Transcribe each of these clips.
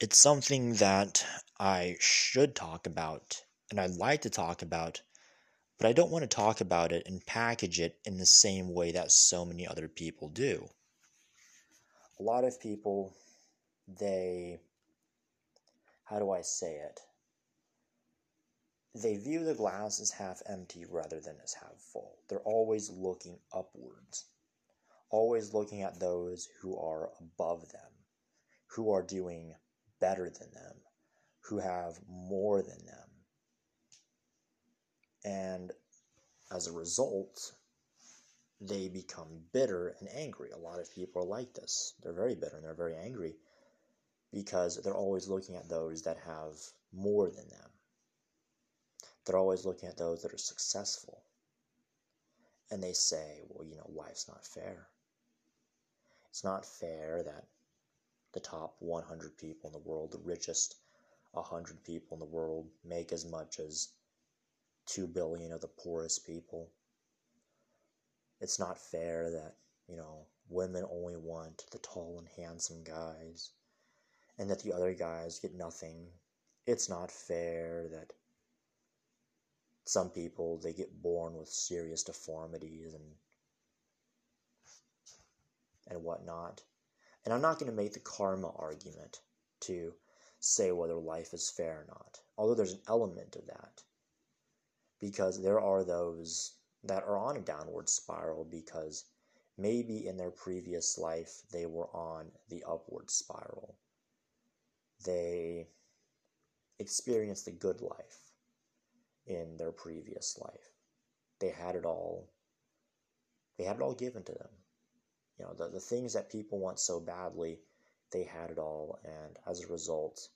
it's something that I should talk about and I'd like to talk about, but I don't want to talk about it and package it in the same way that so many other people do. A lot of people, they, how do I say it? They view the glass as half empty rather than as half full. They're always looking upwards, always looking at those who are above them, who are doing better than them, who have more than them. And as a result, they become bitter and angry. A lot of people are like this. They're very bitter and they're very angry because they're always looking at those that have more than them. They're always looking at those that are successful. And they say, well, you know, life's not fair. It's not fair that the top 100 people in the world, the richest 100 people in the world, make as much as 2 billion of the poorest people. It's not fair that, you know, women only want the tall and handsome guys and that the other guys get nothing. It's not fair that some people they get born with serious deformities and and whatnot. And I'm not going to make the karma argument to say whether life is fair or not, although there's an element of that. Because there are those that are on a downward spiral because maybe in their previous life they were on the upward spiral. They experienced the good life in their previous life. They had it all they had it all given to them. You know, the, the things that people want so badly, they had it all, and as a result,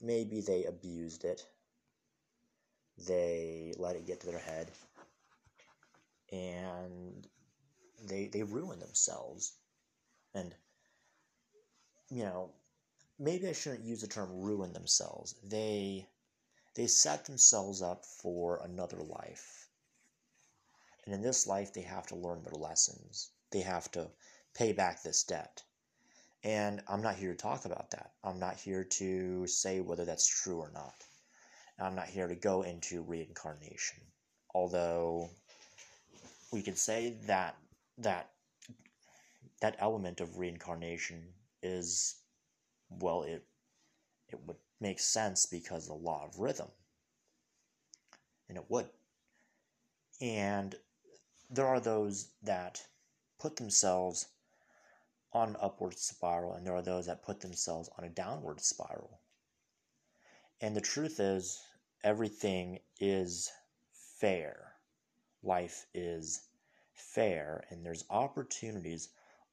maybe they abused it. They let it get to their head, and they they ruin themselves. And you know, maybe I shouldn't use the term ruin themselves. They they set themselves up for another life. And in this life, they have to learn their lessons they have to pay back this debt. And I'm not here to talk about that. I'm not here to say whether that's true or not. I'm not here to go into reincarnation. Although we could say that that that element of reincarnation is well it it would make sense because the law of rhythm. And it would. And there are those that put themselves on an upward spiral, and there are those that put themselves on a downward spiral. And the truth is, everything is fair. Life is fair, and there's opportunities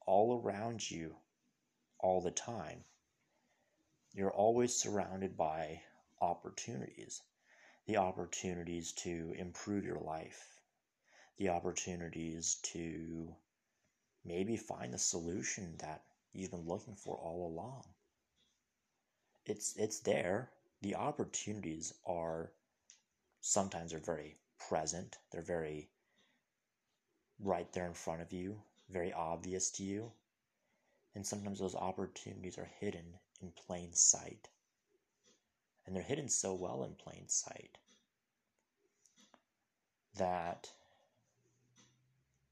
all around you all the time. You're always surrounded by opportunities the opportunities to improve your life, the opportunities to maybe find the solution that you've been looking for all along. It's it's there. The opportunities are sometimes are very present. They're very right there in front of you, very obvious to you. And sometimes those opportunities are hidden in plain sight. And they're hidden so well in plain sight that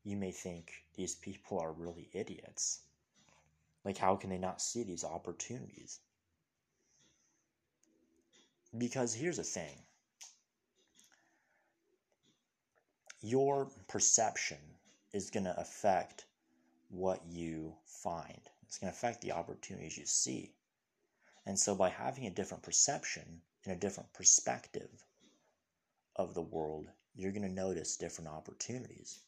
you may think these people are really idiots. Like, how can they not see these opportunities? Because here's the thing your perception is going to affect what you find, it's going to affect the opportunities you see. And so, by having a different perception and a different perspective of the world, you're going to notice different opportunities.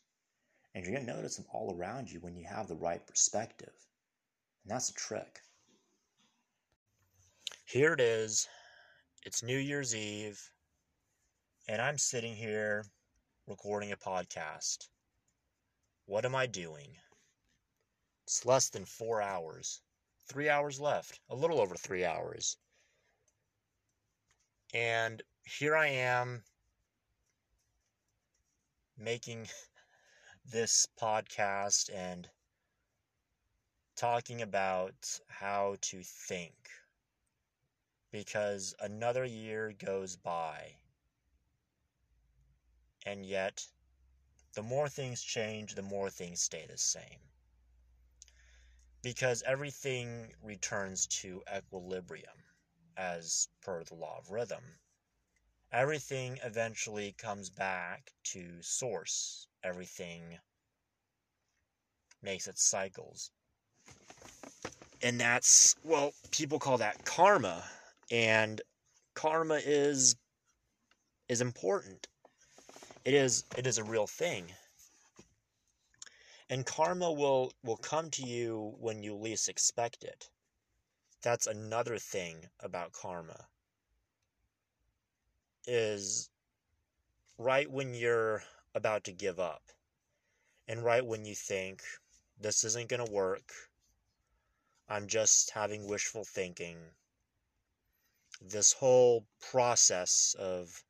And you're going to notice them all around you when you have the right perspective. And that's a trick. Here it is. It's New Year's Eve. And I'm sitting here recording a podcast. What am I doing? It's less than four hours. Three hours left. A little over three hours. And here I am making this podcast and talking about how to think, because another year goes by. And yet, the more things change, the more things stay the same. Because everything returns to equilibrium, as per the law of rhythm. Everything eventually comes back to source. Everything makes its cycles. And that's, well, people call that karma. And karma is is important. It is it is a real thing. And karma will will come to you when you least expect it. That's another thing about karma. Is right when you're about to give up and right when you think this isn't going to work, I'm just having wishful thinking. This whole process of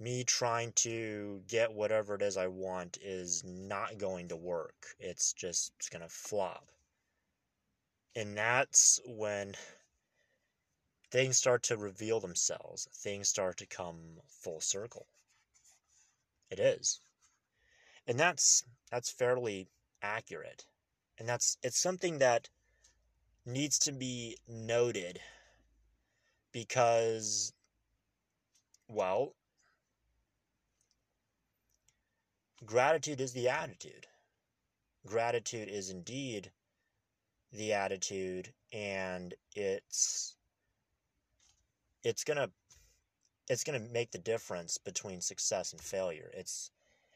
me trying to get whatever it is I want is not going to work. It's just going to flop. And that's when things start to reveal themselves. Things start to come full circle. It is. And that's that's fairly accurate. And that's it's something that needs to be noted because well gratitude is the attitude. Gratitude is indeed the attitude and it's it's going to it's going to make the difference between success and failure. It's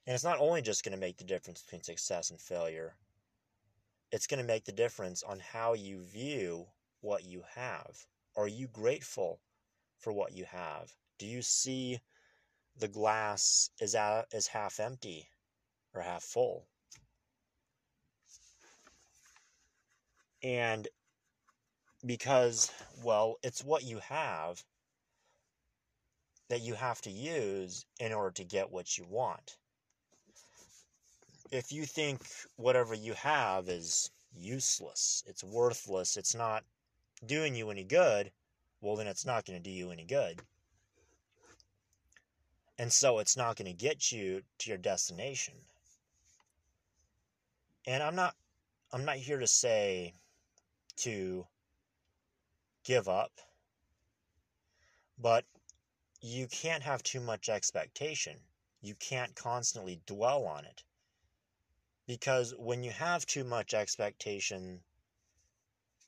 and it's not only just going to make the difference between success and failure. It's going to make the difference on how you view what you have. Are you grateful for what you have? Do you see the glass is, at, is half empty or half full. And because, well, it's what you have that you have to use in order to get what you want. If you think whatever you have is useless, it's worthless, it's not doing you any good, well, then it's not going to do you any good. And so it's not going to get you to your destination. And I'm not I'm not here to say to give up, but you can't have too much expectation. You can't constantly dwell on it. Because when you have too much expectation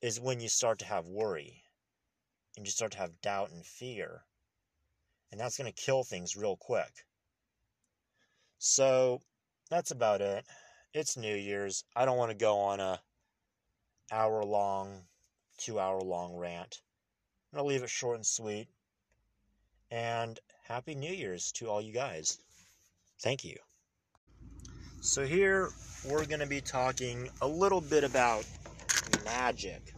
is when you start to have worry and you start to have doubt and fear. And that's going to kill things real quick. So that's about it it's New Year's. I don't want to go on a hour long, two hour long rant. I'm gonna leave it short and sweet. And happy New Year's to all you guys. Thank you. So here we're gonna be talking a little bit about magic.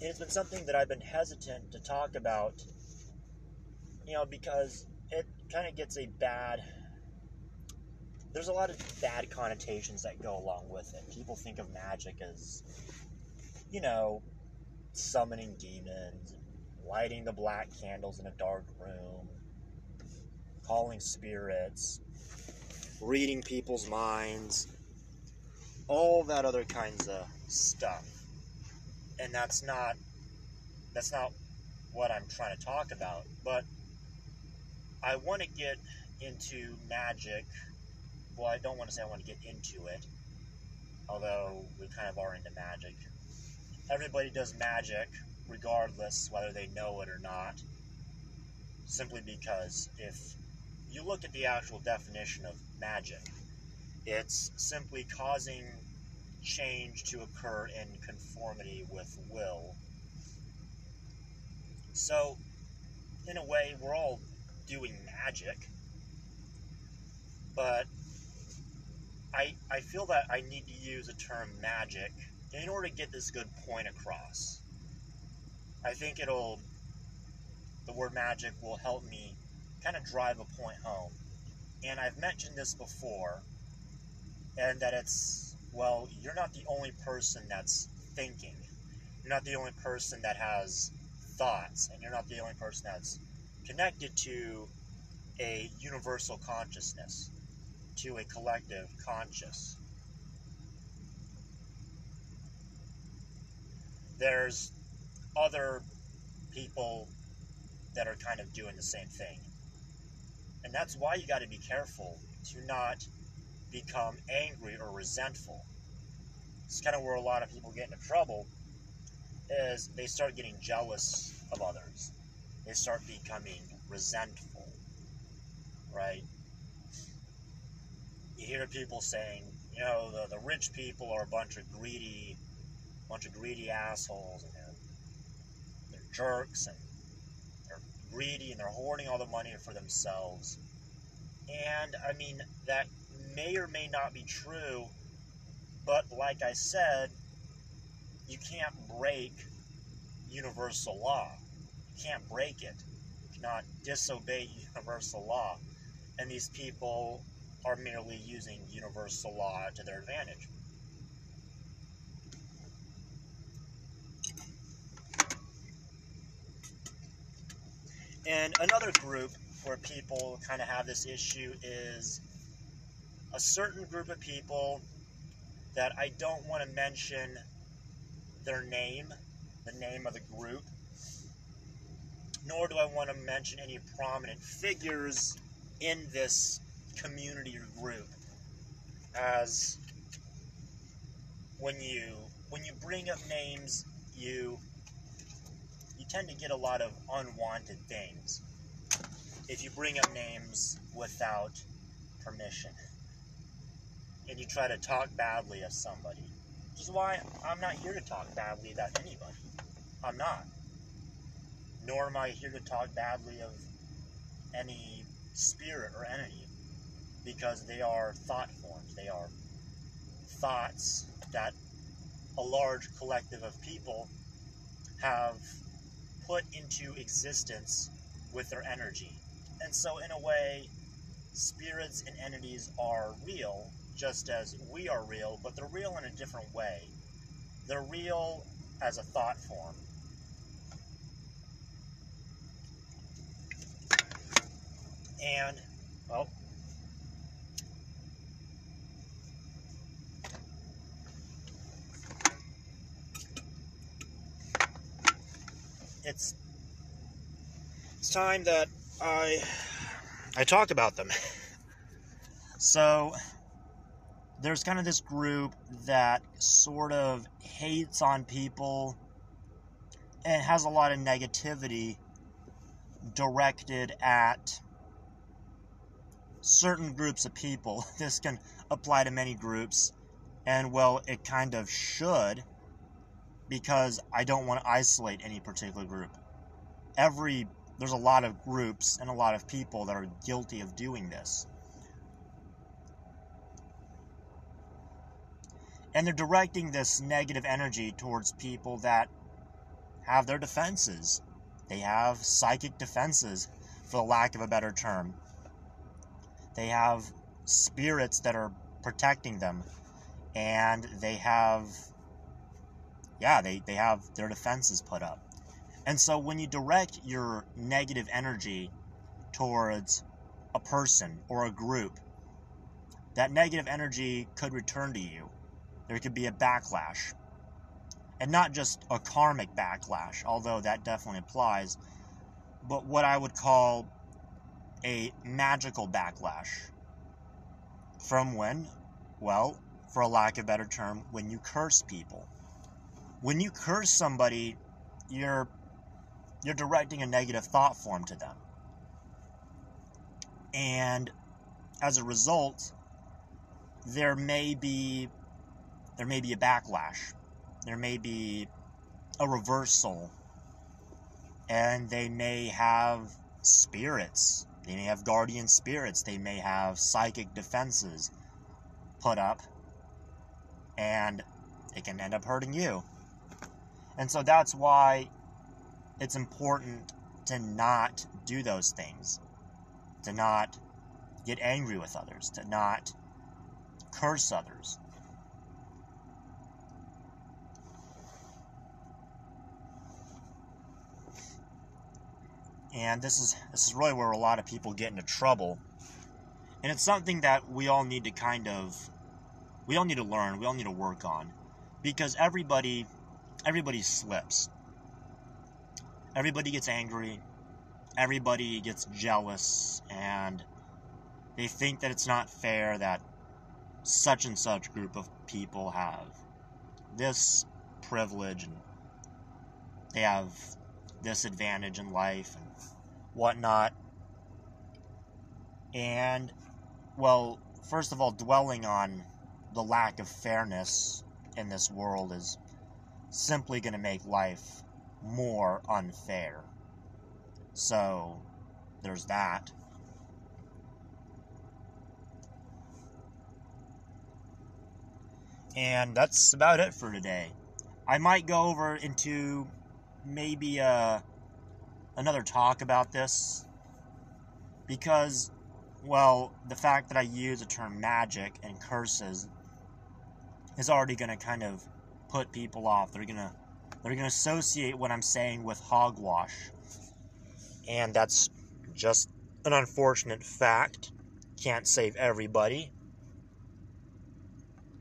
It's been something that I've been hesitant to talk about, you know, because it kind of gets a bad there's a lot of bad connotations that go along with it. People think of magic as, you know, summoning demons, lighting the black candles in a dark room, calling spirits, reading people's minds, all that other kinds of stuff. And that's not that's not what I'm trying to talk about, but I want to get into magic well, I don't want to say I want to get into it, although we kind of are into magic. Everybody does magic, regardless whether they know it or not, simply because if you look at the actual definition of magic, it's simply causing change to occur in conformity with will. So, in a way, we're all doing magic, but I, I feel that I need to use the term magic in order to get this good point across. I think it'll, the word magic will help me kind of drive a point home. And I've mentioned this before, and that it's, well, you're not the only person that's thinking. You're not the only person that has thoughts, and you're not the only person that's connected to a universal consciousness, to a collective conscious. There's other people that are kind of doing the same thing. And that's why you got to be careful to not become angry or resentful. It's kind of where a lot of people get into trouble is they start getting jealous of others. They start becoming resentful, right? You hear people saying, you know, the, the rich people are a bunch of greedy, bunch of greedy assholes, jerks, and they're greedy, and they're hoarding all the money for themselves. And, I mean, that may or may not be true, but like I said, you can't break universal law. You can't break it. You cannot disobey universal law. And these people are merely using universal law to their advantage. And another group where people kind of have this issue is a certain group of people that I don't want to mention their name, the name of the group, nor do I want to mention any prominent figures in this community or group. As when you when you bring up names you tend to get a lot of unwanted things if you bring up names without permission. And you try to talk badly of somebody which is why I'm not here to talk badly about anybody. I'm not. Nor am I here to talk badly of any spirit or entity because they are thought forms. They are thoughts that a large collective of people have put into existence with their energy. And so, in a way, spirits and entities are real, just as we are real, but they're real in a different way. They're real as a thought form. And, well, it's it's time that I I talk about them. so there's kind of this group that sort of hates on people and has a lot of negativity directed at certain groups of people. This can apply to many groups, and well, it kind of should because I don't want to isolate any particular group. Every there's a lot of groups and a lot of people that are guilty of doing this. And they're directing this negative energy towards people that have their defenses. They have psychic defenses, for the lack of a better term. They have spirits that are protecting them. And they have yeah, they, they have their defenses put up. And so when you direct your negative energy towards a person or a group, that negative energy could return to you. There could be a backlash. And not just a karmic backlash, although that definitely applies, but what I would call a magical backlash. From when? Well, for a lack of a better term, when you curse people when you curse somebody, you're you're directing a negative thought form to them. And as a result, there may be there may be a backlash. There may be a reversal. And they may have spirits. They may have guardian spirits. They may have psychic defenses put up. And it can end up hurting you. And so that's why it's important to not do those things, to not get angry with others, to not curse others. And this is this is really where a lot of people get into trouble. And it's something that we all need to kind of we all need to learn, we all need to work on. Because everybody everybody slips. Everybody gets angry. Everybody gets jealous and they think that it's not fair that such and such group of people have this privilege and they have this advantage in life and whatnot. And, well, first of all, dwelling on the lack of fairness in this world is simply going to make life more unfair. So, there's that. And that's about it for today. I might go over into maybe uh, another talk about this because, well, the fact that I use the term magic and curses is already going to kind of put people off. They're going to they're going to associate what I'm saying with hogwash. And that's just an unfortunate fact. Can't save everybody.